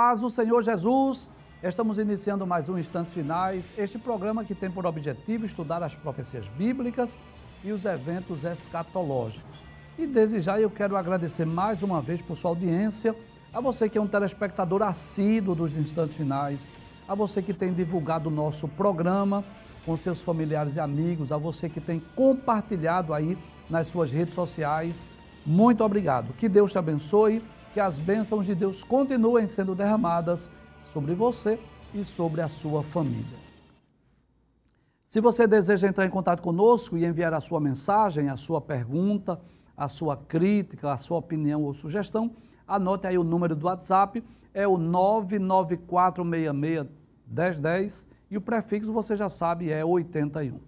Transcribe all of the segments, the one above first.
Paz do Senhor Jesus. Estamos iniciando mais um Instantes Finais, este programa que tem por objetivo estudar as profecias bíblicas e os eventos escatológicos. E desde já eu quero agradecer mais uma vez por sua audiência, a você que é um telespectador assíduo dos Instantes Finais, a você que tem divulgado o nosso programa com seus familiares e amigos, a você que tem compartilhado aí nas suas redes sociais. Muito obrigado. Que Deus te abençoe, que as bênçãos de Deus continuem sendo derramadas sobre você e sobre a sua família. Se você deseja entrar em contato conosco e enviar a sua mensagem, a sua pergunta, a sua crítica, a sua opinião ou sugestão, anote aí o número do WhatsApp, é o 994661010 e o prefixo você já sabe é 81.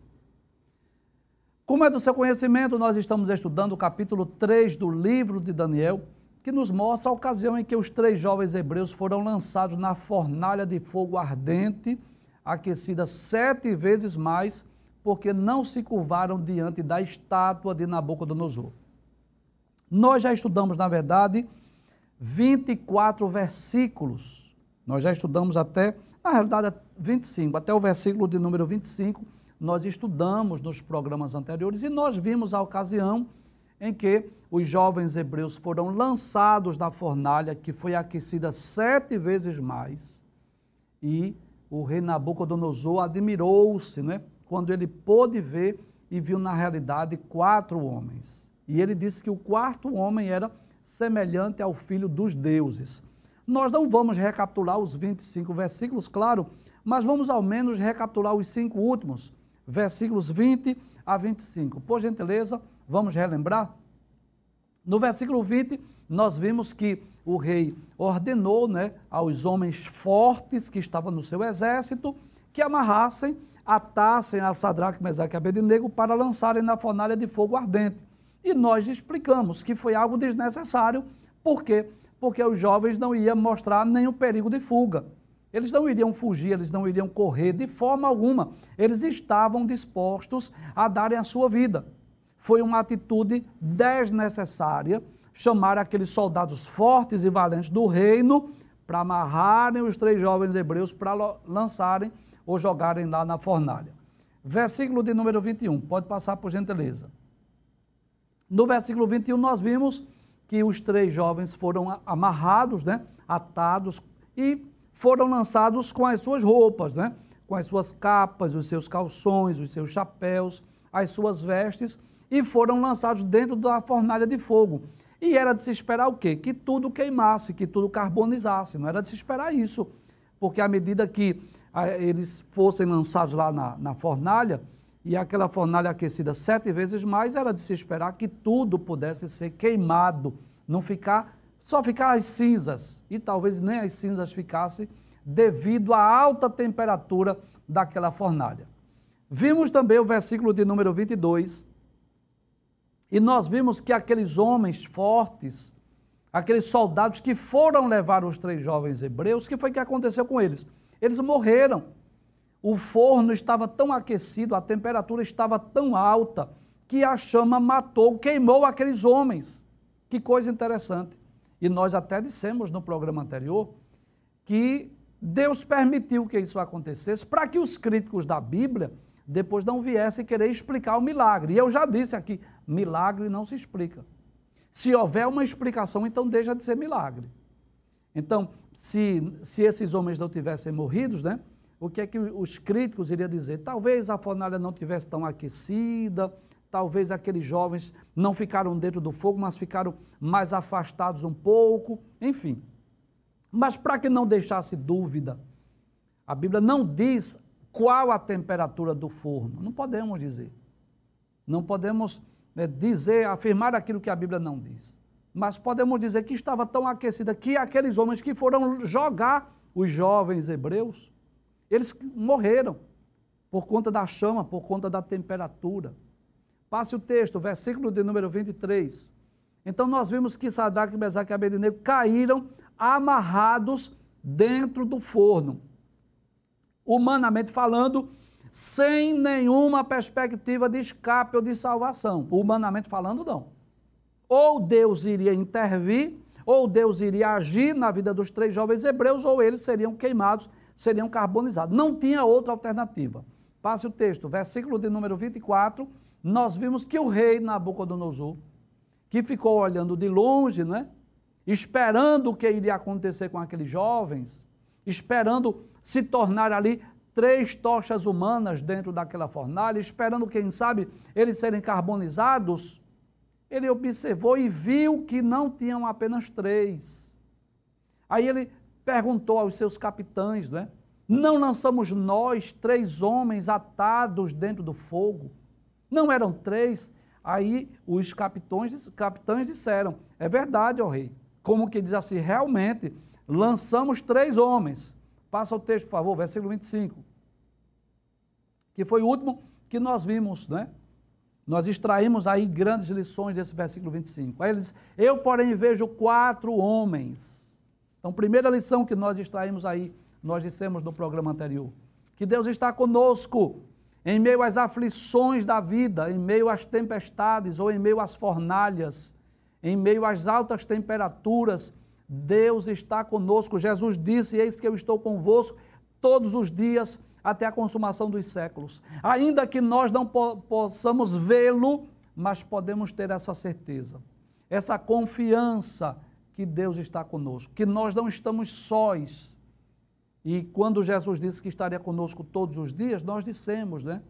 Como é do seu conhecimento, nós estamos estudando o capítulo 3 do livro de Daniel, que nos mostra a ocasião em que os três jovens hebreus foram lançados na fornalha de fogo ardente, aquecida sete vezes mais, porque não se curvaram diante da estátua de Nabucodonosor. Nós já estudamos, na verdade, 24 versículos. Nós já estudamos até, na realidade, 25, até o versículo de número 25, nós estudamos nos programas anteriores e nós vimos a ocasião em que os jovens hebreus foram lançados na fornalha que foi aquecida sete vezes mais. E o rei Nabucodonosor admirou-se, né? Quando ele pôde ver e viu na realidade quatro homens. E ele disse que o quarto homem era semelhante ao filho dos deuses. Nós não vamos recapitular os 25 versículos, claro, mas vamos ao menos recapitular os cinco últimos, versículos 20 a 25. Por gentileza, vamos relembrar? No versículo 20, nós vimos que o rei ordenou né, aos homens fortes que estavam no seu exército que amarrassem, atassem a Sadraque, Mesaque e Abednego para lançarem na fornalha de fogo ardente. E nós explicamos que foi algo desnecessário. Por quê? Porque os jovens não iam mostrar nenhum perigo de fuga. Eles não iriam fugir, eles não iriam correr de forma alguma. Eles estavam dispostos a darem a sua vida foi uma atitude desnecessária chamar aqueles soldados fortes e valentes do reino para amarrarem os três jovens hebreus para lançarem ou jogarem lá na fornalha. Versículo de número 21, pode passar por gentileza. No versículo 21, nós vimos que os três jovens foram amarrados, né, atados e foram lançados com as suas roupas, né, com as suas capas, os seus calções, os seus chapéus, as suas vestes e foram lançados dentro da fornalha de fogo. E era de se esperar o quê? Que tudo queimasse, que tudo carbonizasse. Não era de se esperar isso, porque à medida que ah, eles fossem lançados lá na, na fornalha, e aquela fornalha aquecida sete vezes mais, era de se esperar que tudo pudesse ser queimado, não ficar, só ficar as cinzas, e talvez nem as cinzas ficassem, devido à alta temperatura daquela fornalha. Vimos também o versículo de número 22, e nós vimos que aqueles homens fortes, aqueles soldados que foram levar os três jovens hebreus, que foi que aconteceu com eles? Eles morreram. O forno estava tão aquecido, a temperatura estava tão alta, que a chama matou, queimou aqueles homens. Que coisa interessante. E nós até dissemos no programa anterior que Deus permitiu que isso acontecesse para que os críticos da Bíblia depois não viesse querer explicar o milagre. E eu já disse aqui, milagre não se explica. Se houver uma explicação, então deixa de ser milagre. Então, se, se esses homens não tivessem morridos, né, o que é que os críticos iriam dizer? Talvez a fornalha não tivesse tão aquecida, talvez aqueles jovens não ficaram dentro do fogo, mas ficaram mais afastados um pouco, enfim. Mas para que não deixasse dúvida, a Bíblia não diz qual a temperatura do forno? Não podemos dizer. Não podemos né, dizer, afirmar aquilo que a Bíblia não diz. Mas podemos dizer que estava tão aquecida que aqueles homens que foram jogar os jovens hebreus, eles morreram por conta da chama, por conta da temperatura. Passe o texto, versículo de número 23. Então nós vimos que Sadraque, Mesaque e Abednego caíram amarrados dentro do forno humanamente falando, sem nenhuma perspectiva de escape ou de salvação. Humanamente falando, não. Ou Deus iria intervir, ou Deus iria agir na vida dos três jovens hebreus, ou eles seriam queimados, seriam carbonizados. Não tinha outra alternativa. Passe o texto, versículo de número 24, nós vimos que o rei Nabucodonosor, que ficou olhando de longe, né? esperando o que iria acontecer com aqueles jovens, esperando se tornar ali três tochas humanas dentro daquela fornalha, esperando, quem sabe, eles serem carbonizados, ele observou e viu que não tinham apenas três. Aí ele perguntou aos seus capitães, não é? Não lançamos nós três homens atados dentro do fogo? Não eram três? Aí os capitães, capitães disseram: É verdade, ó rei. Como que diz assim? Realmente, lançamos três homens. Passa o texto, por favor, versículo 25. Que foi o último que nós vimos, né? Nós extraímos aí grandes lições desse versículo 25. Aí ele diz: Eu, porém, vejo quatro homens. Então, primeira lição que nós extraímos aí nós dissemos no programa anterior, que Deus está conosco em meio às aflições da vida, em meio às tempestades ou em meio às fornalhas, em meio às altas temperaturas. Deus está conosco. Jesus disse: Eis que eu estou convosco todos os dias até a consumação dos séculos. Ainda que nós não po possamos vê-lo, mas podemos ter essa certeza, essa confiança que Deus está conosco, que nós não estamos sós e quando Jesus disse que estaria conosco todos os dias, nós dissemos, né?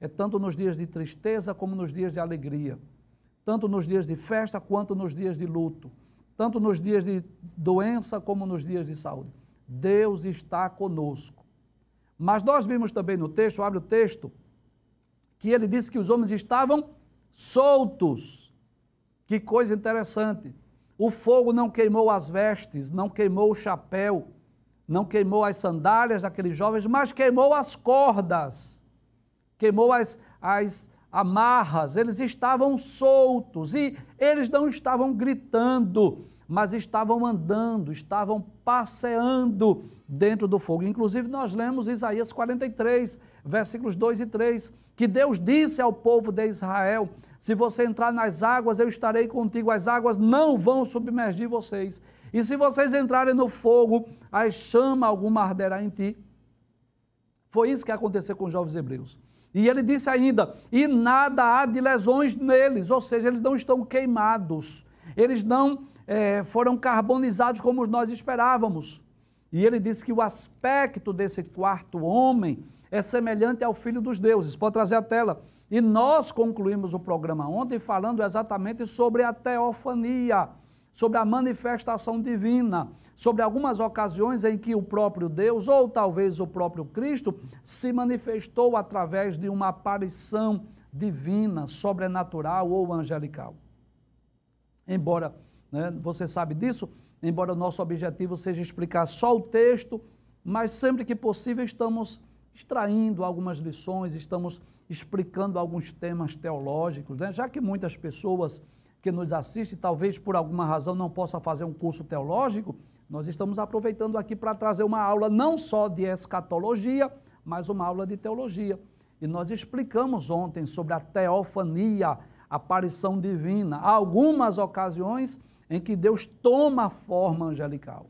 É tanto nos dias de tristeza como nos dias de alegria, tanto nos dias de festa quanto nos dias de luto, tanto nos dias de doença como nos dias de saúde. Deus está conosco. Mas nós vimos também no texto, abre o texto, que ele disse que os homens estavam soltos. Que coisa interessante. O fogo não queimou as vestes, não queimou o chapéu, não queimou as sandálias daqueles jovens, mas queimou as cordas, queimou as, as amarras, eles estavam soltos e eles não estavam gritando, mas estavam andando, estavam passeando dentro do fogo. Inclusive, nós lemos Isaías 43, versículos 2 e 3, que Deus disse ao povo de Israel: Se você entrar nas águas, eu estarei contigo, as águas não vão submergir vocês. E se vocês entrarem no fogo, a chama alguma arderá em ti. Foi isso que aconteceu com os jovens hebreus. E ele disse ainda: e nada há de lesões neles, ou seja, eles não estão queimados, eles não é, foram carbonizados como nós esperávamos. E ele disse que o aspecto desse quarto homem é semelhante ao filho dos deuses. Pode trazer a tela. E nós concluímos o programa ontem falando exatamente sobre a teofania sobre a manifestação divina, sobre algumas ocasiões em que o próprio Deus, ou talvez o próprio Cristo, se manifestou através de uma aparição divina, sobrenatural ou angelical. Embora, né, você sabe disso, embora o nosso objetivo seja explicar só o texto, mas sempre que possível estamos extraindo algumas lições, estamos explicando alguns temas teológicos, né? já que muitas pessoas que nos assiste, talvez por alguma razão não possa fazer um curso teológico, nós estamos aproveitando aqui para trazer uma aula não só de escatologia, mas uma aula de teologia. E nós explicamos ontem sobre a teofania, a aparição divina, algumas ocasiões em que Deus toma a forma angelical.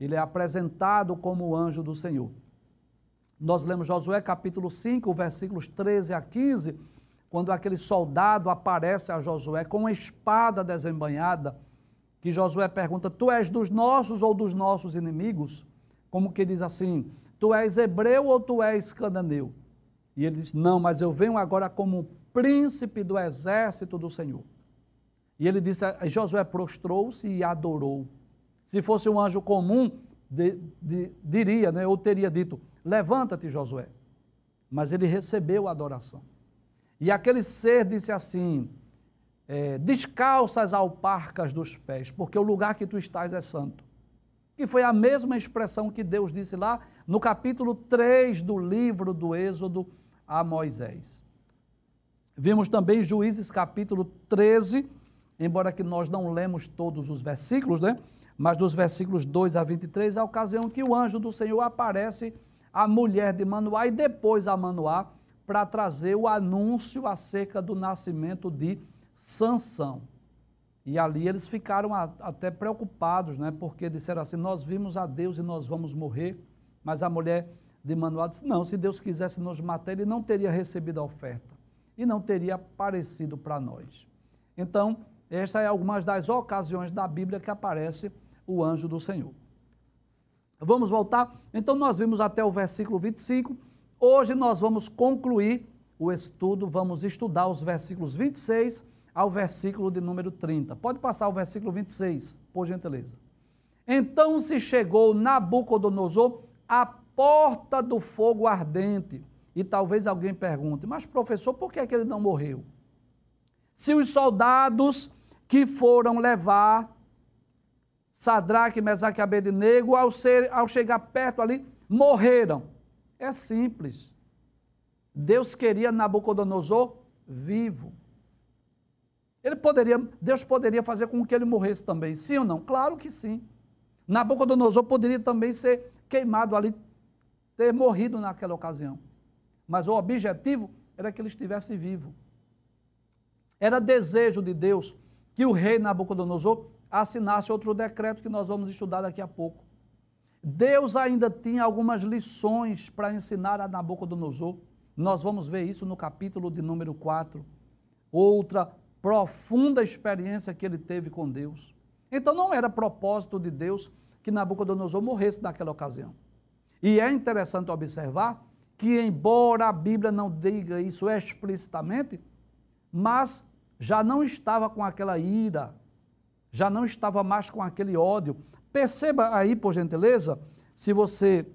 Ele é apresentado como o anjo do Senhor. Nós lemos Josué capítulo 5, versículos 13 a 15, quando aquele soldado aparece a Josué com uma espada desembanhada, que Josué pergunta: Tu és dos nossos ou dos nossos inimigos? Como que diz assim: Tu és hebreu ou tu és cananeu? E ele diz: Não, mas eu venho agora como príncipe do exército do Senhor. E ele disse: Josué prostrou-se e adorou. Se fosse um anjo comum, de, de, diria, né, ou teria dito: Levanta-te, Josué. Mas ele recebeu a adoração. E aquele ser disse assim: é, descalça as alparcas dos pés, porque o lugar que tu estás é santo. Que foi a mesma expressão que Deus disse lá no capítulo 3 do livro do Êxodo a Moisés. Vimos também Juízes capítulo 13, embora que nós não lemos todos os versículos, né? Mas dos versículos 2 a 23, a ocasião que o anjo do Senhor aparece à mulher de Manoá e depois a Manoá para trazer o anúncio acerca do nascimento de Sansão. E ali eles ficaram até preocupados, né? Porque disseram assim: Nós vimos a Deus e nós vamos morrer. Mas a mulher de Manoá disse: Não, se Deus quisesse nos matar, ele não teria recebido a oferta e não teria aparecido para nós. Então, esta é algumas das ocasiões da Bíblia que aparece o anjo do Senhor. Vamos voltar? Então, nós vimos até o versículo 25. Hoje nós vamos concluir o estudo, vamos estudar os versículos 26 ao versículo de número 30. Pode passar o versículo 26, por gentileza. Então se chegou Nabucodonosor à porta do fogo ardente. E talvez alguém pergunte, mas professor, por que, é que ele não morreu? Se os soldados que foram levar Sadraque, Mesaque e Abednego, ao, ser, ao chegar perto ali, morreram. É simples. Deus queria Nabucodonosor vivo. Ele poderia, Deus poderia fazer com que ele morresse também, sim ou não? Claro que sim. Nabucodonosor poderia também ser queimado ali, ter morrido naquela ocasião. Mas o objetivo era que ele estivesse vivo. Era desejo de Deus que o rei Nabucodonosor assinasse outro decreto que nós vamos estudar daqui a pouco. Deus ainda tinha algumas lições para ensinar a Nabucodonosor. Nós vamos ver isso no capítulo de número 4. Outra profunda experiência que ele teve com Deus. Então não era propósito de Deus que Nabucodonosor morresse naquela ocasião. E é interessante observar que, embora a Bíblia não diga isso explicitamente, mas já não estava com aquela ira, já não estava mais com aquele ódio. Perceba aí, por gentileza, se você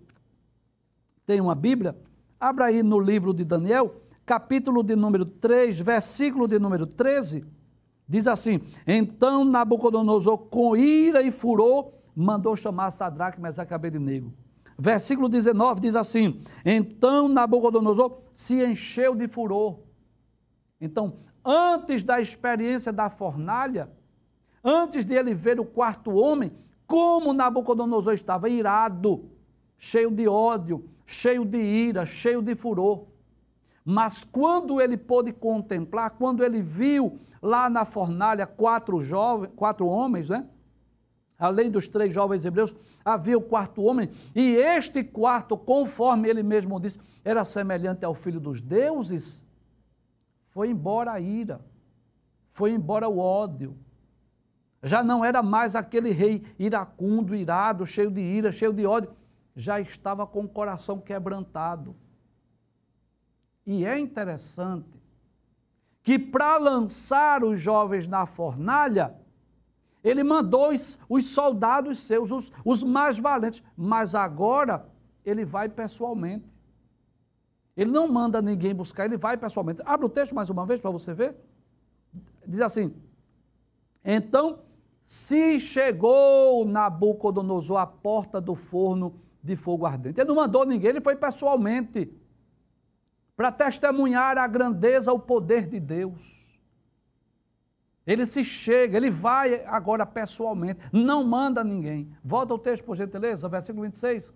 tem uma Bíblia, abra aí no livro de Daniel, capítulo de número 3, versículo de número 13, diz assim: Então Nabucodonosor, com ira e furor, mandou chamar Sadraque, Mesaque e Abednego. Versículo 19 diz assim: Então Nabucodonosor se encheu de furor. Então, antes da experiência da fornalha, antes de ele ver o quarto homem, como Nabucodonosor estava irado, cheio de ódio, cheio de ira, cheio de furor. Mas quando ele pôde contemplar, quando ele viu lá na fornalha quatro, jovens, quatro homens, né? Além dos três jovens hebreus, havia o quarto homem, e este quarto, conforme ele mesmo disse, era semelhante ao filho dos deuses. Foi embora a ira, foi embora o ódio. Já não era mais aquele rei iracundo, irado, cheio de ira, cheio de ódio. Já estava com o coração quebrantado. E é interessante que para lançar os jovens na fornalha, ele mandou os, os soldados seus, os, os mais valentes, mas agora ele vai pessoalmente. Ele não manda ninguém buscar, ele vai pessoalmente. Abre o texto mais uma vez para você ver. Diz assim: Então se chegou Nabucodonosor à porta do forno de fogo ardente. Ele não mandou ninguém, ele foi pessoalmente para testemunhar a grandeza, o poder de Deus. Ele se chega, ele vai agora pessoalmente, não manda ninguém. Volta ao texto, por gentileza, versículo 26.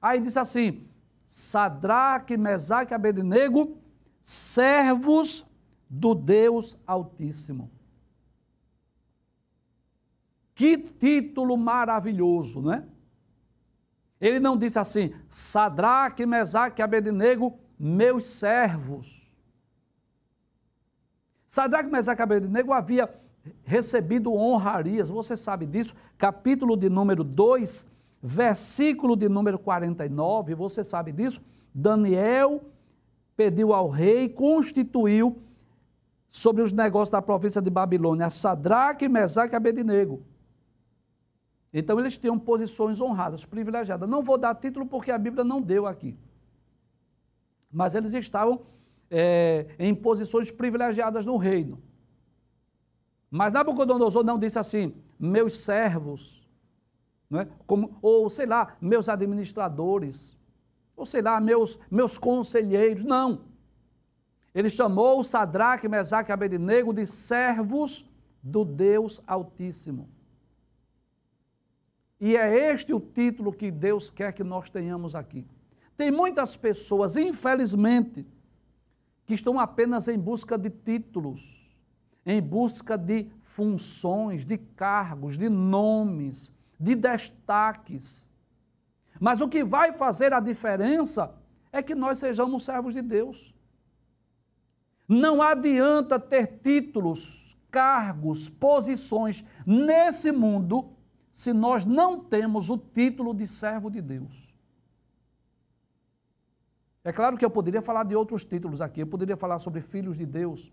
Aí diz assim: Sadraque, Mesaque e Abednego, servos do Deus Altíssimo. Que título maravilhoso, não é? Ele não disse assim, Sadraque, Mesaque e Abednego, meus servos. Sadraque, Mesaque e Abednego havia recebido honrarias, você sabe disso, capítulo de número 2, versículo de número 49, você sabe disso? Daniel pediu ao rei, constituiu sobre os negócios da província de Babilônia Sadraque, Mesaque e Abednego. Então eles tinham posições honradas, privilegiadas. Não vou dar título porque a Bíblia não deu aqui mas eles estavam é, em posições privilegiadas no reino. Mas Nabucodonosor não disse assim, meus servos, é? Como, ou sei lá, meus administradores, ou sei lá, meus, meus conselheiros, não. Ele chamou Sadraque, Mesaque e Abednego de servos do Deus Altíssimo. E é este o título que Deus quer que nós tenhamos aqui. Tem muitas pessoas, infelizmente, que estão apenas em busca de títulos, em busca de funções, de cargos, de nomes, de destaques. Mas o que vai fazer a diferença é que nós sejamos servos de Deus. Não adianta ter títulos, cargos, posições nesse mundo se nós não temos o título de servo de Deus. É claro que eu poderia falar de outros títulos aqui, eu poderia falar sobre filhos de Deus,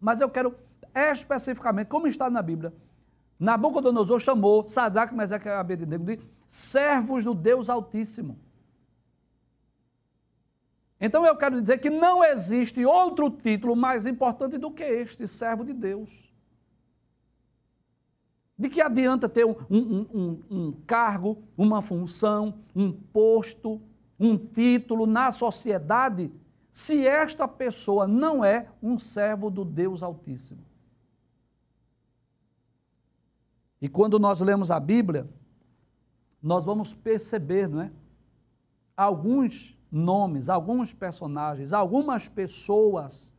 mas eu quero especificamente, como está na Bíblia, Nabucodonosor chamou Sadraque, Meseque e Abednego de servos do Deus Altíssimo. Então eu quero dizer que não existe outro título mais importante do que este, servo de Deus. De que adianta ter um, um, um, um cargo, uma função, um posto, um título na sociedade, se esta pessoa não é um servo do Deus Altíssimo? E quando nós lemos a Bíblia, nós vamos perceber, não é? Alguns nomes, alguns personagens, algumas pessoas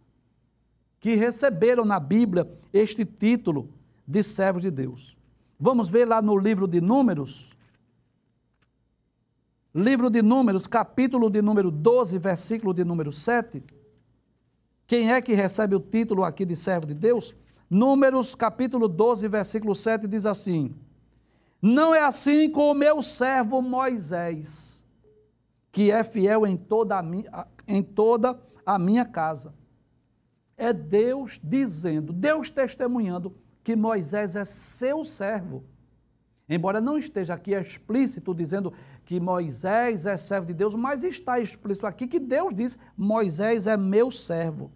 que receberam na Bíblia este título de servos de Deus. Vamos ver lá no livro de Números. Livro de Números, capítulo de número 12, versículo de número 7. Quem é que recebe o título aqui de servo de Deus? Números, capítulo 12, versículo 7 diz assim: Não é assim com o meu servo Moisés que é fiel em toda a minha, em toda a minha casa. É Deus dizendo, Deus testemunhando que Moisés é seu servo. Embora não esteja aqui explícito dizendo que Moisés é servo de Deus, mas está explícito aqui que Deus diz: Moisés é meu servo.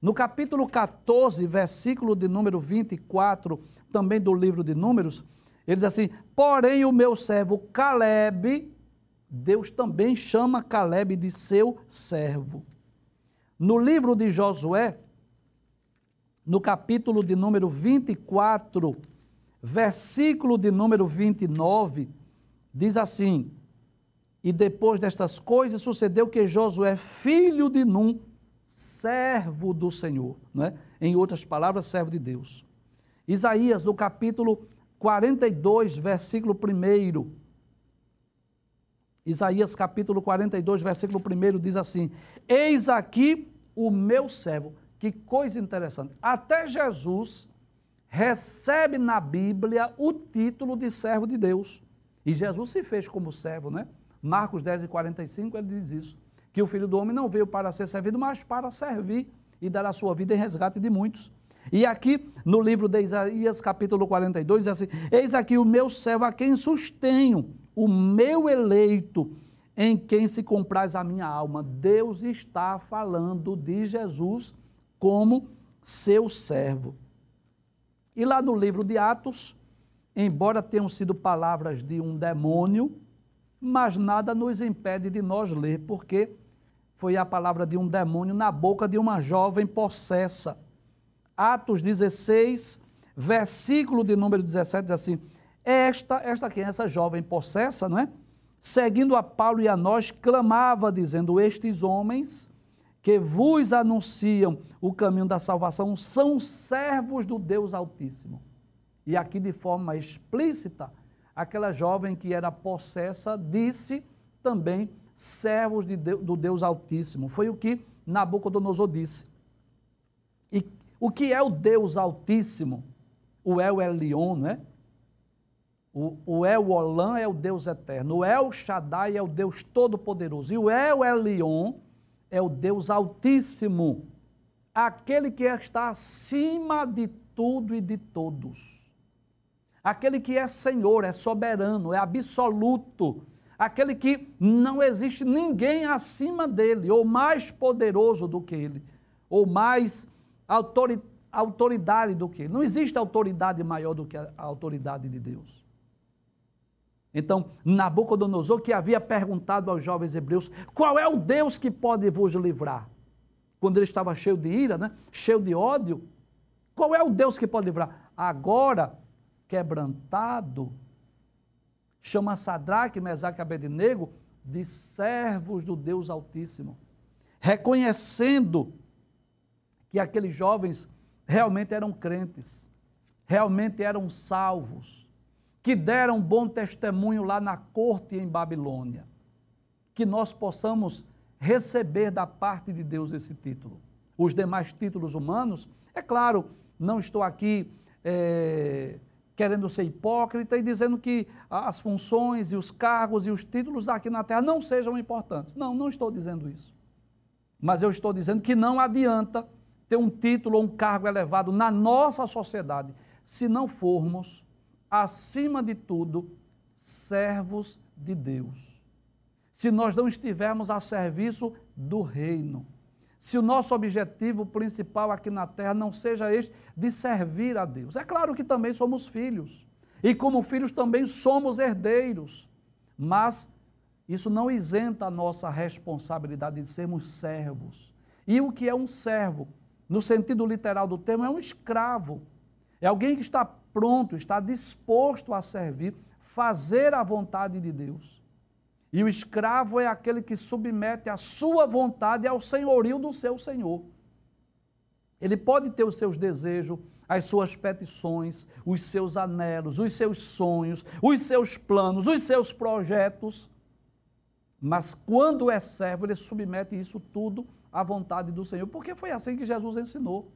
No capítulo 14, versículo de número 24, também do livro de Números, ele diz assim: Porém, o meu servo Caleb Deus também chama Caleb de seu servo. No livro de Josué, no capítulo de número 24, versículo de número 29, diz assim: E depois destas coisas sucedeu que Josué, filho de Num, servo do Senhor, não é? em outras palavras, servo de Deus. Isaías, no capítulo 42, versículo 1, Isaías capítulo 42, versículo 1 diz assim: Eis aqui o meu servo. Que coisa interessante. Até Jesus recebe na Bíblia o título de servo de Deus. E Jesus se fez como servo, né? Marcos 10 e 45 ele diz isso: que o filho do homem não veio para ser servido, mas para servir e dar a sua vida em resgate de muitos. E aqui no livro de Isaías, capítulo 42, diz assim: Eis aqui o meu servo a quem sustenho o meu eleito, em quem se compraz a minha alma. Deus está falando de Jesus como seu servo. E lá no livro de Atos, embora tenham sido palavras de um demônio, mas nada nos impede de nós ler, porque foi a palavra de um demônio na boca de uma jovem possessa. Atos 16, versículo de número 17 diz assim: esta, esta quem? Essa jovem possessa, não é? Seguindo a Paulo e a nós, clamava, dizendo: Estes homens que vos anunciam o caminho da salvação são servos do Deus Altíssimo. E aqui, de forma explícita, aquela jovem que era possessa disse também servos de Deus, do Deus Altíssimo. Foi o que Nabucodonosor disse. E o que é o Deus Altíssimo? O El Elion, não é? O, o El Olam é o Deus eterno, o El Shaddai é o Deus todo-poderoso, e o El Elion é o Deus altíssimo, aquele que está acima de tudo e de todos. Aquele que é Senhor, é soberano, é absoluto, aquele que não existe ninguém acima dele, ou mais poderoso do que ele, ou mais autoridade do que ele. Não existe autoridade maior do que a autoridade de Deus. Então, Nabucodonosor, que havia perguntado aos jovens hebreus: qual é o Deus que pode vos livrar? Quando ele estava cheio de ira, né? cheio de ódio, qual é o Deus que pode livrar? Agora, quebrantado, chama Sadraque, Mesaque e Abednego de servos do Deus Altíssimo, reconhecendo que aqueles jovens realmente eram crentes, realmente eram salvos, que deram bom testemunho lá na corte em Babilônia. Que nós possamos receber da parte de Deus esse título. Os demais títulos humanos, é claro, não estou aqui é, querendo ser hipócrita e dizendo que as funções e os cargos e os títulos aqui na terra não sejam importantes. Não, não estou dizendo isso. Mas eu estou dizendo que não adianta ter um título ou um cargo elevado na nossa sociedade se não formos, acima de tudo, servos de Deus. Se nós não estivermos a serviço do reino. Se o nosso objetivo principal aqui na terra não seja este de servir a Deus. É claro que também somos filhos. E como filhos também somos herdeiros. Mas isso não isenta a nossa responsabilidade de sermos servos. E o que é um servo? No sentido literal do termo, é um escravo. É alguém que está pronto, está disposto a servir, fazer a vontade de Deus. E o escravo é aquele que submete a sua vontade ao senhorio do seu senhor. Ele pode ter os seus desejos, as suas petições, os seus anelos, os seus sonhos, os seus planos, os seus projetos. Mas quando é servo, ele submete isso tudo à vontade do Senhor, porque foi assim que Jesus ensinou.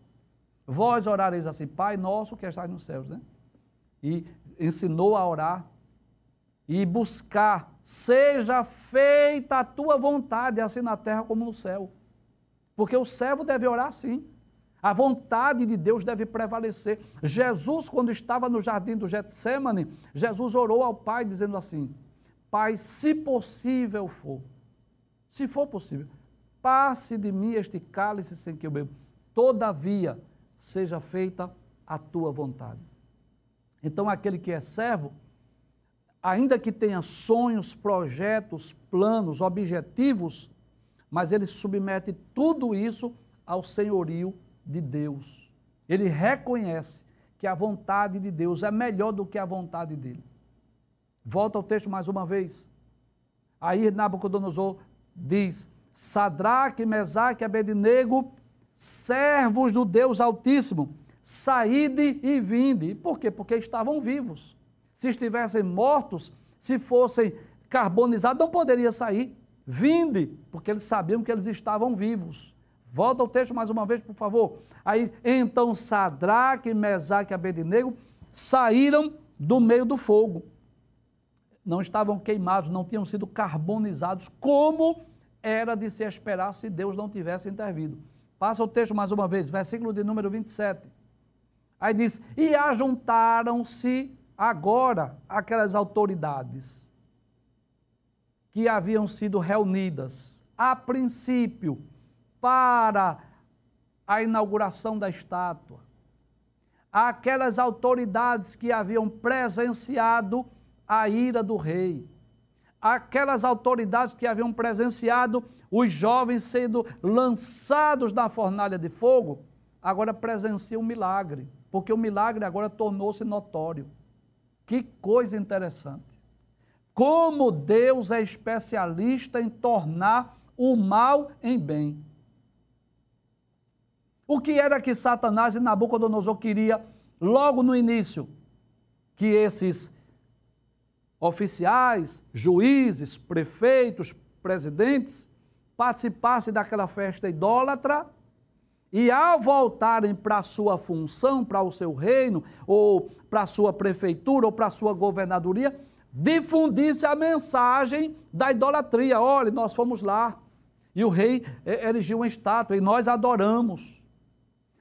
Vós orareis assim, Pai nosso que estás nos céus, né? E ensinou a orar e buscar, seja feita a tua vontade, assim na terra como no céu. Porque o servo deve orar assim. A vontade de Deus deve prevalecer. Jesus, quando estava no jardim do Getsemane, Jesus orou ao Pai dizendo assim: Pai, se possível for, se for possível, passe de mim este cálice sem que eu beba. Todavia, seja feita a tua vontade. Então, aquele que é servo, ainda que tenha sonhos, projetos, planos, objetivos, mas ele submete tudo isso ao senhorio de Deus. Ele reconhece que a vontade de Deus é melhor do que a vontade dele. Volta ao texto mais uma vez. Aí Nabucodonosor diz: Sadraque, Mesaque Abednego servos do Deus Altíssimo, saíde e vinde. Por quê? Porque estavam vivos. Se estivessem mortos, se fossem carbonizados, não poderia sair. Vinde, porque eles sabiam que eles estavam vivos. Volta ao texto mais uma vez, por favor. Aí, então Sadraque, Mesaque e Abednego saíram do meio do fogo. Não estavam queimados, não tinham sido carbonizados, como era de se esperar se Deus não tivesse intervido. Passa o texto mais uma vez, versículo de número 27. Aí diz: E ajuntaram-se agora aquelas autoridades que haviam sido reunidas a princípio para a inauguração da estátua. Aquelas autoridades que haviam presenciado a ira do rei. Aquelas autoridades que haviam presenciado os jovens sendo lançados na fornalha de fogo, agora presenciam um milagre, porque o milagre agora tornou-se notório. Que coisa interessante. Como Deus é especialista em tornar o mal em bem. O que era que Satanás e Nabucodonosor queria logo no início? Que esses oficiais, juízes, prefeitos, presidentes, participasse daquela festa idólatra e ao voltarem para a sua função, para o seu reino, ou para a sua prefeitura, ou para a sua governadoria, difundisse a mensagem da idolatria. Olha, nós fomos lá e o rei erigiu uma estátua e nós adoramos.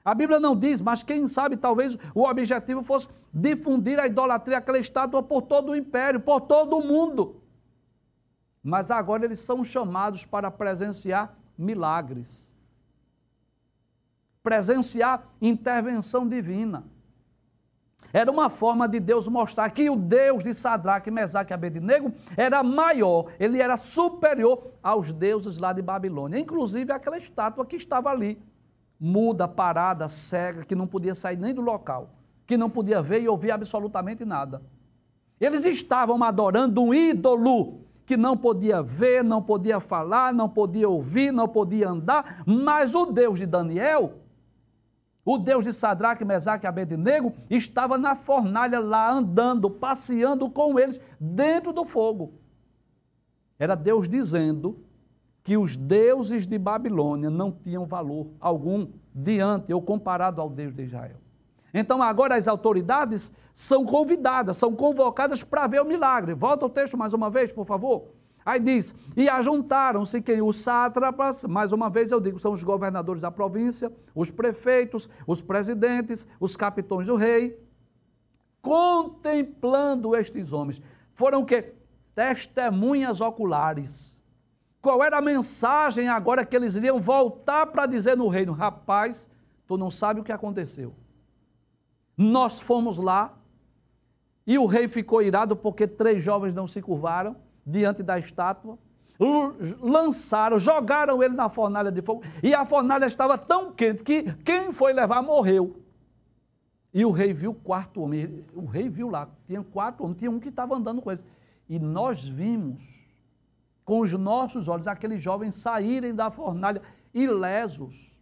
A Bíblia não diz, mas quem sabe talvez o objetivo fosse difundir a idolatria, aquela estátua por todo o império, por todo o mundo mas agora eles são chamados para presenciar milagres, presenciar intervenção divina. Era uma forma de Deus mostrar que o Deus de Sadraque, Mesaque e Abednego era maior, ele era superior aos deuses lá de Babilônia, inclusive aquela estátua que estava ali, muda, parada, cega, que não podia sair nem do local, que não podia ver e ouvir absolutamente nada. Eles estavam adorando um ídolo que não podia ver, não podia falar, não podia ouvir, não podia andar, mas o Deus de Daniel, o Deus de Sadraque, Mesaque e Abednego, estava na fornalha lá andando, passeando com eles dentro do fogo. Era Deus dizendo que os deuses de Babilônia não tinham valor algum diante ou comparado ao Deus de Israel. Então agora as autoridades são convidadas, são convocadas para ver o milagre. Volta o texto mais uma vez, por favor. Aí diz: E ajuntaram-se quem? Os sátrapas, mais uma vez eu digo, são os governadores da província, os prefeitos, os presidentes, os capitões do rei, contemplando estes homens. Foram o quê? Testemunhas oculares. Qual era a mensagem agora que eles iriam voltar para dizer no reino? Rapaz, tu não sabe o que aconteceu. Nós fomos lá e o rei ficou irado porque três jovens não se curvaram diante da estátua, lançaram, jogaram ele na fornalha de fogo, e a fornalha estava tão quente que quem foi levar morreu. E o rei viu quarto homem, o rei viu lá, tinha quatro homens, tinha um que estava andando com eles. E nós vimos, com os nossos olhos, aqueles jovens saírem da fornalha ilesos.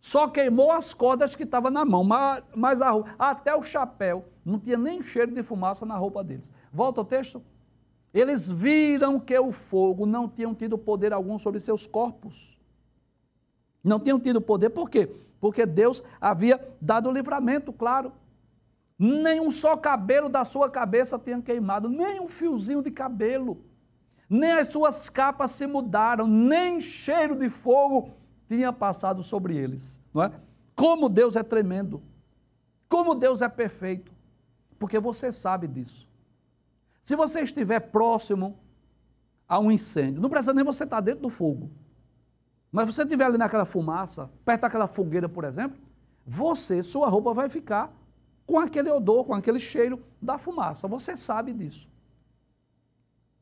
Só queimou as cordas que estavam na mão, mas, a, até o chapéu, não tinha nem cheiro de fumaça na roupa deles. Volta ao texto. Eles viram que o fogo não tinha tido poder algum sobre seus corpos. Não tinham tido poder, por quê? Porque Deus havia dado o livramento, claro. Nem um só cabelo da sua cabeça tinha queimado, nem um fiozinho de cabelo. Nem as suas capas se mudaram, nem cheiro de fogo tinha passado sobre eles. Não é? Como Deus é tremendo. Como Deus é perfeito. Porque você sabe disso. Se você estiver próximo a um incêndio, não precisa nem você estar dentro do fogo. Mas você estiver ali naquela fumaça, perto daquela fogueira, por exemplo, você, sua roupa vai ficar com aquele odor, com aquele cheiro da fumaça. Você sabe disso.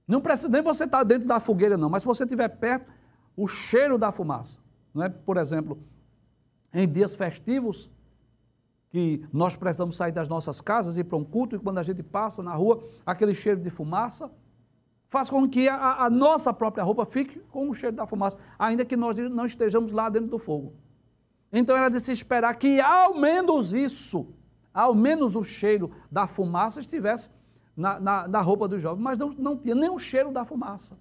Não precisa nem você estar dentro da fogueira, não, mas se você estiver perto, o cheiro da fumaça. Não é? Por exemplo, em dias festivos, que nós precisamos sair das nossas casas e ir para um culto, e quando a gente passa na rua, aquele cheiro de fumaça faz com que a, a, nossa própria roupa fique com o cheiro da fumaça, ainda que nós não estejamos lá dentro do fogo. Então era de se esperar que ao menos isso, ao menos o cheiro da fumaça estivesse na, na, na roupa do jovem, mas não, não tinha nem o cheiro da fumaça.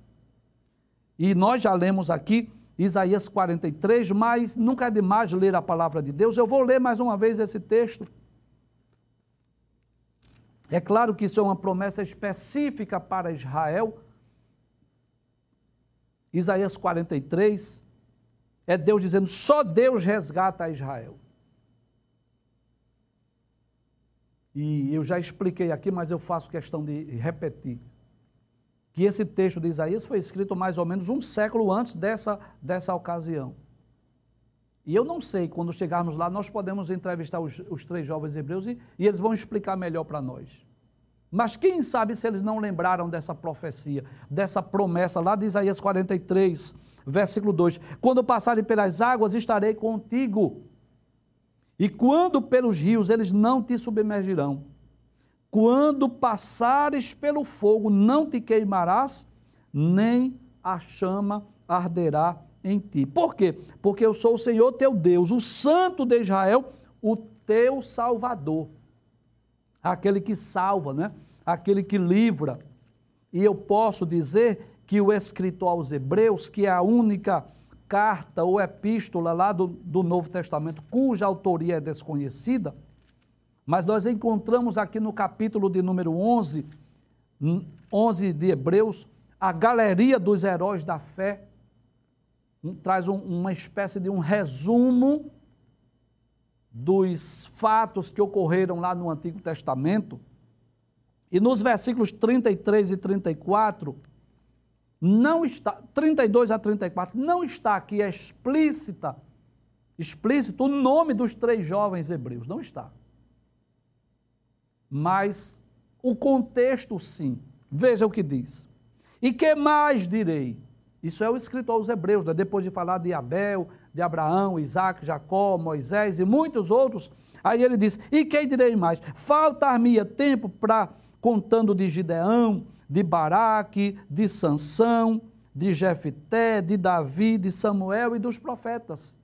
E nós já lemos aqui Isaías 43, mas nunca é demais ler a palavra de Deus. Eu vou ler mais uma vez esse texto. É claro que isso é uma promessa específica para Israel. Isaías 43 é Deus dizendo: só Deus resgata a Israel. E eu já expliquei aqui, mas eu faço questão de repetir que esse texto de Isaías foi escrito mais ou menos um século antes dessa, dessa ocasião. E eu não sei, quando chegarmos lá, nós podemos entrevistar os, os três jovens hebreus e, e eles vão explicar melhor para nós. Mas quem sabe se eles não lembraram dessa profecia, dessa promessa lá de Isaías 43, versículo 2: Quando passarem pelas águas, estarei contigo, e quando pelos rios, eles não te submergirão. Quando passares pelo fogo, não te queimarás, nem a chama arderá em ti. Por quê? Porque eu sou o Senhor teu Deus, o Santo de Israel, o teu Salvador. Aquele que salva, né? Aquele que livra. E eu posso dizer que o escritor aos Hebreus, que é a única carta ou epístola lá do, do Novo Testamento cuja autoria é desconhecida, mas nós encontramos aqui no capítulo de número 11, 11 de Hebreus, a galeria dos heróis da fé, traz um, uma espécie de um resumo dos fatos que ocorreram lá no Antigo Testamento. E nos versículos 33 e 34, não está, 32 a 34, não está aqui explícita, explícito o nome dos três jovens hebreus, não está mas o contexto sim. Veja o que diz. E que mais direi? Isso é o escritor aos Hebreus, né? depois de falar de Abel, de Abraão, Isaac, Jacó, Moisés e muitos outros. Aí ele diz: E que direi mais? Faltar-me tempo para contando de Gideão, de Baraque, de Sansão, de Jefté, de Davi, de Samuel e dos profetas.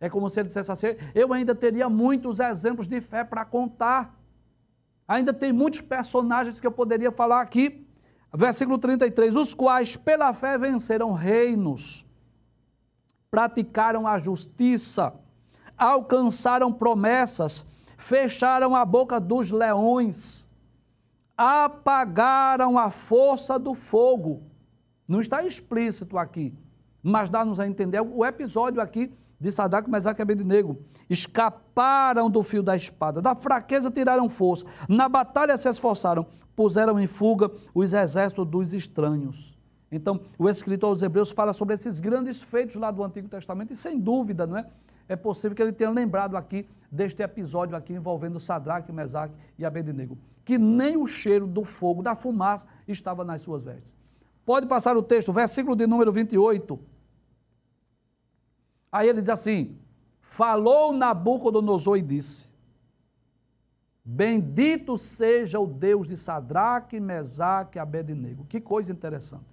É como se ele dissesse assim: eu ainda teria muitos exemplos de fé para contar. Ainda tem muitos personagens que eu poderia falar aqui. Versículo 33: Os quais pela fé venceram reinos, praticaram a justiça, alcançaram promessas, fecharam a boca dos leões, apagaram a força do fogo. Não está explícito aqui, mas dá-nos a entender o episódio aqui de Sadraque, Mesaque e Abednego. Escaparam do fio da espada, da fraqueza tiraram força, na batalha se esforçaram, puseram em fuga os exércitos dos estranhos. Então, o escritor aos Hebreus fala sobre esses grandes feitos lá do Antigo Testamento, e sem dúvida, não é? É possível que ele tenha lembrado aqui deste episódio aqui envolvendo Sadraque, Mesaque e Abednego, que nem o cheiro do fogo, da fumaça, estava nas suas vestes. Pode passar o texto, versículo de número 28. Aí ele diz assim: Falou Nabucodonosor e disse: Bendito seja o Deus de Sadraque, Mesaque e Abednego. Que coisa interessante.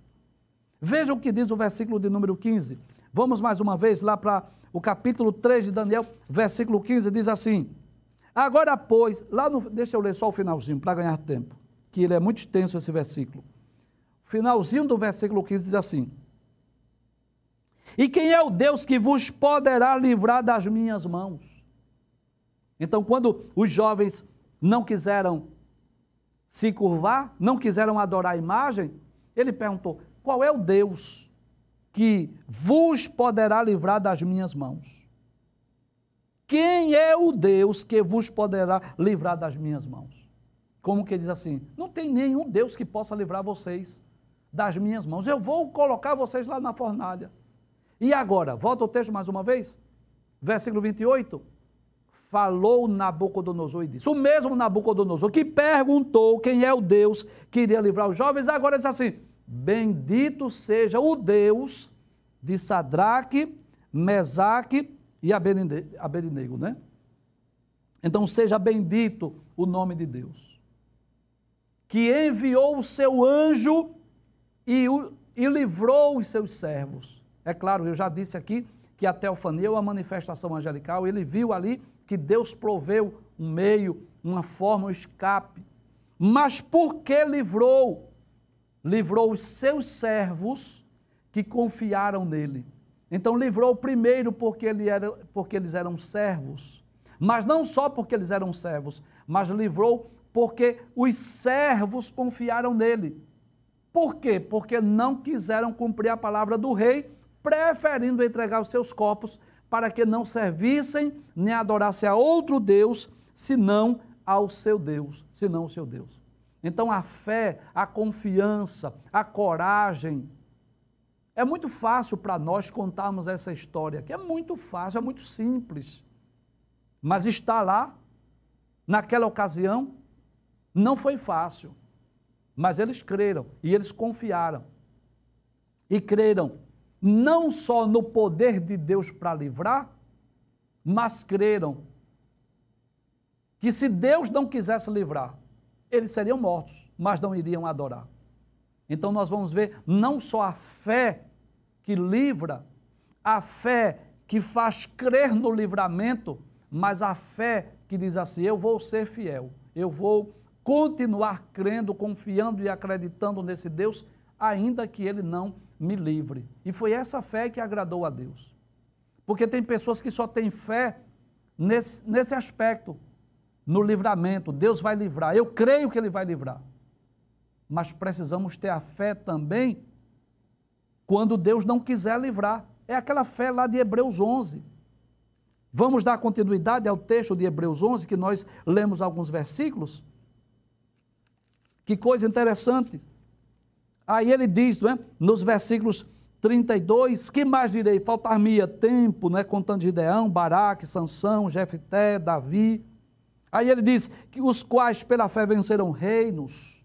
Veja o que diz o versículo de número 15. Vamos mais uma vez lá para o capítulo 3 de Daniel, versículo 15, diz assim: Agora, pois, lá no. Deixa eu ler só o finalzinho para ganhar tempo, que ele é muito extenso esse versículo. Finalzinho do versículo 15 diz assim: E quem é o Deus que vos poderá livrar das minhas mãos? Então, quando os jovens não quiseram se curvar, não quiseram adorar a imagem, ele perguntou: qual é o Deus que vos poderá livrar das minhas mãos? Quem é o Deus que vos poderá livrar das minhas mãos? Como que diz assim? Não tem nenhum Deus que possa livrar vocês das minhas mãos. Eu vou colocar vocês lá na fornalha. E agora, volta o texto mais uma vez, versículo 28 falou Nabucodonosor e disse: O mesmo Nabucodonosor que perguntou quem é o Deus que iria livrar os jovens, agora diz assim: Bendito seja o Deus de Sadraque, Mesaque e Abednego, né? Então seja bendito o nome de Deus, que enviou o seu anjo e, o, e livrou os seus servos. É claro, eu já disse aqui que a teofania, a manifestação angelical, ele viu ali que Deus proveu um meio, uma forma, um escape. Mas por que livrou? Livrou os seus servos que confiaram nele. Então livrou primeiro porque, ele era, porque eles eram servos, mas não só porque eles eram servos, mas livrou porque os servos confiaram nele. Por quê? Porque não quiseram cumprir a palavra do rei, preferindo entregar os seus corpos para que não servissem nem adorassem a outro Deus, senão ao seu Deus, senão o seu Deus. Então a fé, a confiança, a coragem. É muito fácil para nós contarmos essa história, que é muito fácil, é muito simples. Mas está lá, naquela ocasião, não foi fácil. Mas eles creram e eles confiaram. E creram não só no poder de Deus para livrar, mas creram que se Deus não quisesse livrar, eles seriam mortos, mas não iriam adorar. Então nós vamos ver não só a fé que livra, a fé que faz crer no livramento, mas a fé que diz assim: eu vou ser fiel, eu vou continuar crendo, confiando e acreditando nesse Deus, ainda que ele não me livre. E foi essa fé que agradou a Deus. Porque tem pessoas que só têm fé nesse, nesse aspecto, no livramento. Deus vai livrar. Eu creio que Ele vai livrar. Mas precisamos ter a fé também quando Deus não quiser livrar. É aquela fé lá de Hebreus 11. Vamos dar continuidade ao texto de Hebreus 11, que nós lemos alguns versículos. Que coisa interessante. Aí ele diz, não é? nos versículos 32, que mais direi? Faltar-me tempo, né? contando Gideão, Baraque, Sansão, Jefté, Davi. Aí ele diz que os quais pela fé venceram reinos,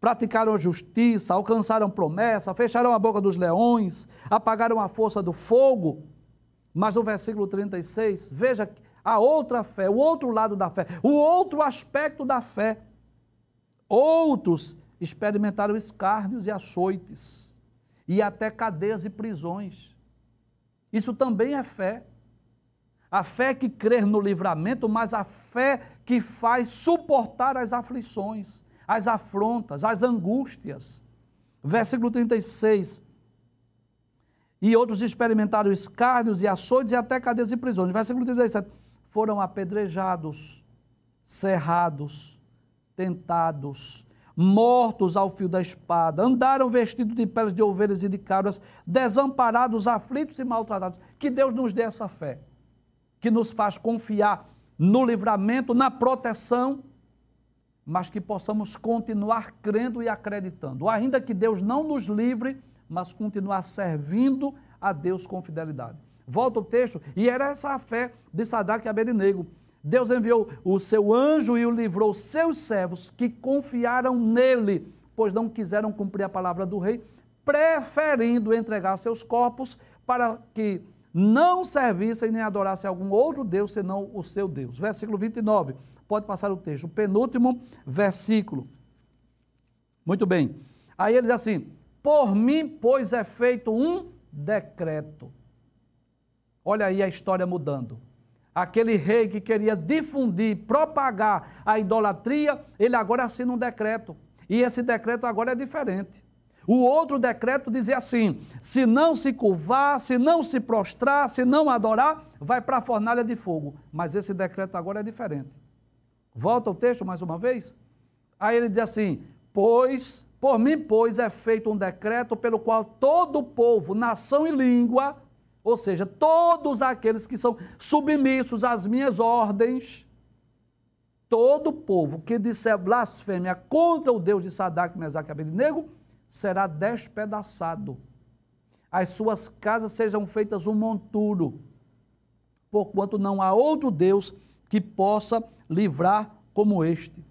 praticaram a justiça, alcançaram promessa, fecharam a boca dos leões, apagaram a força do fogo. Mas no versículo 36, veja a outra fé, o outro lado da fé, o outro aspecto da fé. Outros experimentaram escárnios e açoites, e até cadeias e prisões. Isso também é fé. A fé que crê no livramento, mas a fé que faz suportar as aflições, as afrontas, as angústias. Versículo 36. E outros experimentaram escárnios e açoites e até cadeias e prisões. Versículo 37. Foram apedrejados, cerrados, tentados, mortos ao fio da espada, andaram vestidos de peles de ovelhas e de cabras, desamparados, aflitos e maltratados. Que Deus nos dê essa fé que nos faz confiar no livramento, na proteção, mas que possamos continuar crendo e acreditando. Ainda que Deus não nos livre, mas continuar servindo a Deus com fidelidade. Volta o texto, e era essa a fé de Sadraque e Abednego. Deus enviou o seu anjo e o livrou seus servos que confiaram nele, pois não quiseram cumprir a palavra do rei, preferindo entregar seus corpos para que não servissem nem adorassem algum outro Deus senão o seu Deus. Versículo 29. Pode passar o texto. O penúltimo versículo. Muito bem. Aí ele diz assim: Por mim, pois, é feito um decreto. Olha aí a história mudando. Aquele rei que queria difundir, propagar a idolatria, ele agora assina um decreto. E esse decreto agora é diferente. O outro decreto dizia assim: se não se curvar, se não se prostrar, se não adorar, vai para a fornalha de fogo. Mas esse decreto agora é diferente. Volta o texto mais uma vez. Aí ele diz assim: pois, por mim, pois, é feito um decreto pelo qual todo o povo, nação e língua, ou seja, todos aqueles que são submissos às minhas ordens, todo povo que disser blasfêmia contra o Deus de Sadak, Mesaque e Abednego, será despedaçado. As suas casas sejam feitas um monturo, porquanto não há outro Deus que possa livrar como este.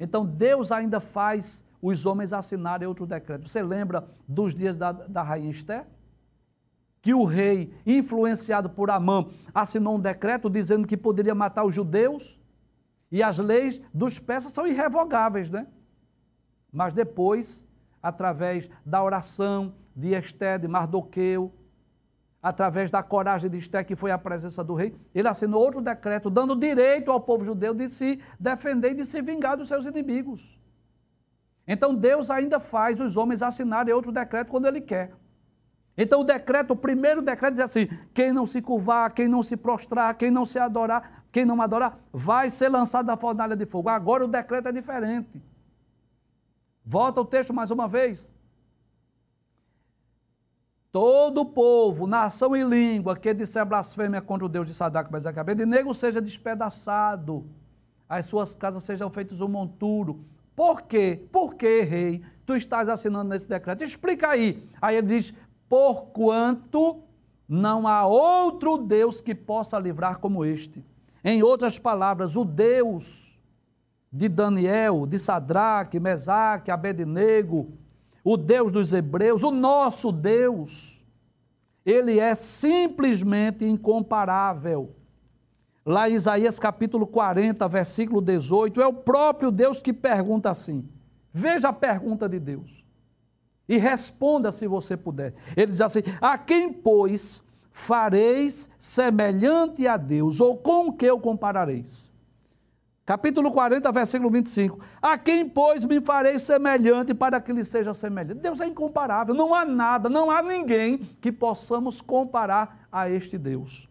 Então Deus ainda faz os homens assinarem outro decreto. Você lembra dos dias da, da rainha Esther? Que o rei, influenciado por Amã, assinou um decreto dizendo que poderia matar os judeus, e as leis dos persas são irrevogáveis, né? Mas depois através da oração de Esté, de Mardoqueu, através da coragem de Esté, que foi à presença do rei, ele assinou outro decreto, dando direito ao povo judeu de se defender e de se vingar dos seus inimigos. Então Deus ainda faz os homens assinarem outro decreto quando ele quer. Então o decreto, o primeiro decreto diz assim: quem não se curvar, quem não se prostrar, quem não se adorar, quem não adorar, vai ser lançado da fornalha de fogo. Agora o decreto é diferente. Volta o texto mais uma vez. Todo povo, nação e língua que disser blasfêmia contra o Deus de mas acabei de nego seja despedaçado, as suas casas sejam feitas um monturo. Por quê? Por que, rei, tu estás assinando nesse decreto? Explica aí. Aí ele diz: porquanto não há outro Deus que possa livrar como este. Em outras palavras, o Deus de Daniel, de Sadraque, Mesaque, Abednego, o Deus dos Hebreus, o nosso Deus, ele é simplesmente incomparável. Lá em Isaías capítulo 40, versículo 18, é o próprio Deus que pergunta assim. Veja a pergunta de Deus. E responda se você puder. Ele diz assim: A quem, pois, fareis semelhante a Deus? Ou com que o comparareis? Capítulo 40, versículo 25. A quem, pois, me farei semelhante para que lhe seja semelhante? Deus é incomparável, não há nada, não há ninguém que possamos comparar a este Deus.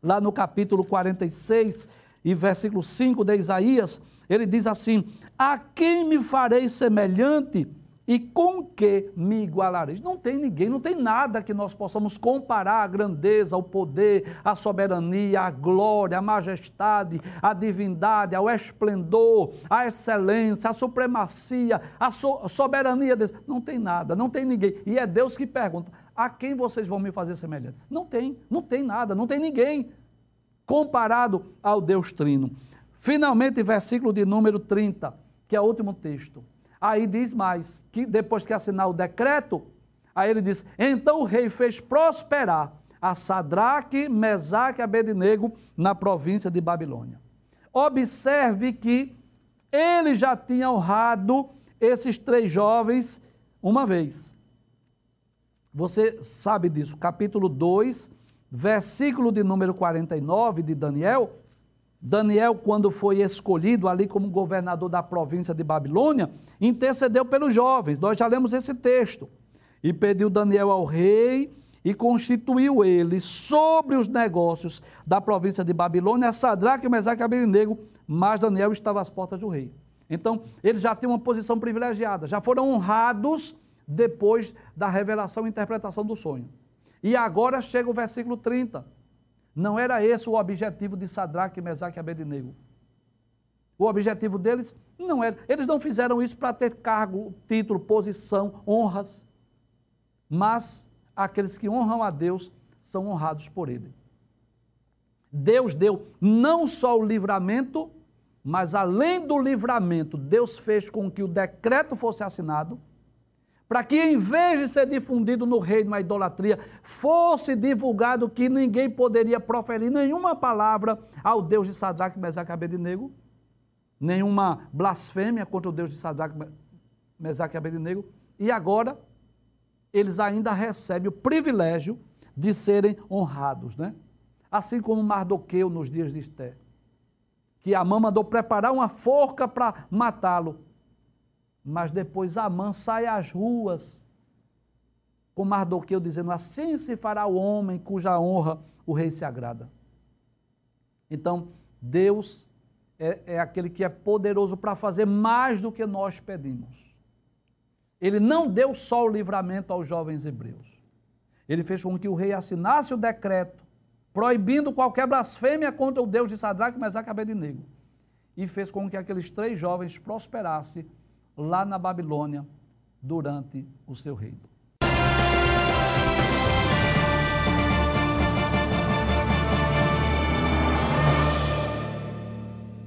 Lá no capítulo 46 e versículo 5 de Isaías, ele diz assim: A quem me farei semelhante? E com que me igualareis? Não tem ninguém, não tem nada que nós possamos comparar a grandeza, o poder, a soberania, a glória, a majestade, a divindade, ao esplendor, a excelência, a supremacia, a, so soberania desse. Não tem nada, não tem ninguém. E é Deus que pergunta: a quem vocês vão me fazer semelhante? Não tem, não tem nada, não tem ninguém comparado ao Deus Trino. Finalmente, versículo de número 30, que é o último texto. Aí diz mais, que depois que assinar o decreto, aí ele diz: então o rei fez prosperar a Sadraque, Mesaque e Abednego na província de Babilônia. Observe que ele já tinha honrado esses três jovens uma vez. Você sabe disso, capítulo 2, versículo de número 49 de Daniel, Daniel, quando foi escolhido ali como governador da província de Babilônia, intercedeu pelos jovens. Nós já lemos esse texto. E pediu Daniel ao rei e constituiu ele sobre os negócios da província de Babilônia, Sadraque, Mesaque e Abednego, mas Daniel estava às portas do rei. Então, eles já tinham uma posição privilegiada, já foram honrados depois da revelação e interpretação do sonho. E agora chega o versículo 30. Não era esse o objetivo de Sadraque, Mesaque e Abednego. O objetivo deles não era. Eles não fizeram isso para ter cargo, título, posição, honras. Mas aqueles que honram a Deus são honrados por Ele. Deus deu não só o livramento, mas além do livramento, Deus fez com que o decreto fosse assinado para que em vez de ser difundido no reino a idolatria, fosse divulgado que ninguém poderia proferir nenhuma palavra ao Deus de Sadraque, Mesaque e Abednego, nenhuma blasfêmia contra o Deus de Sadraque, Mesaque e Abednego, e agora eles ainda recebem o privilégio de serem honrados, né? Assim como Mardoqueu nos dias de Esté, que Amã mandou preparar uma forca para matá-lo, mas depois Amã sai às ruas com Mardoqueu dizendo: Assim se fará o homem cuja honra o rei se agrada. Então, Deus é, é aquele que é poderoso para fazer mais do que nós pedimos. Ele não deu só o livramento aos jovens hebreus. Ele fez com que o rei assinasse o decreto proibindo qualquer blasfêmia contra o Deus de Sadraque, Mesaque e Abednego. E fez com que aqueles três jovens prosperassem lá na Babilônia durante o seu reino.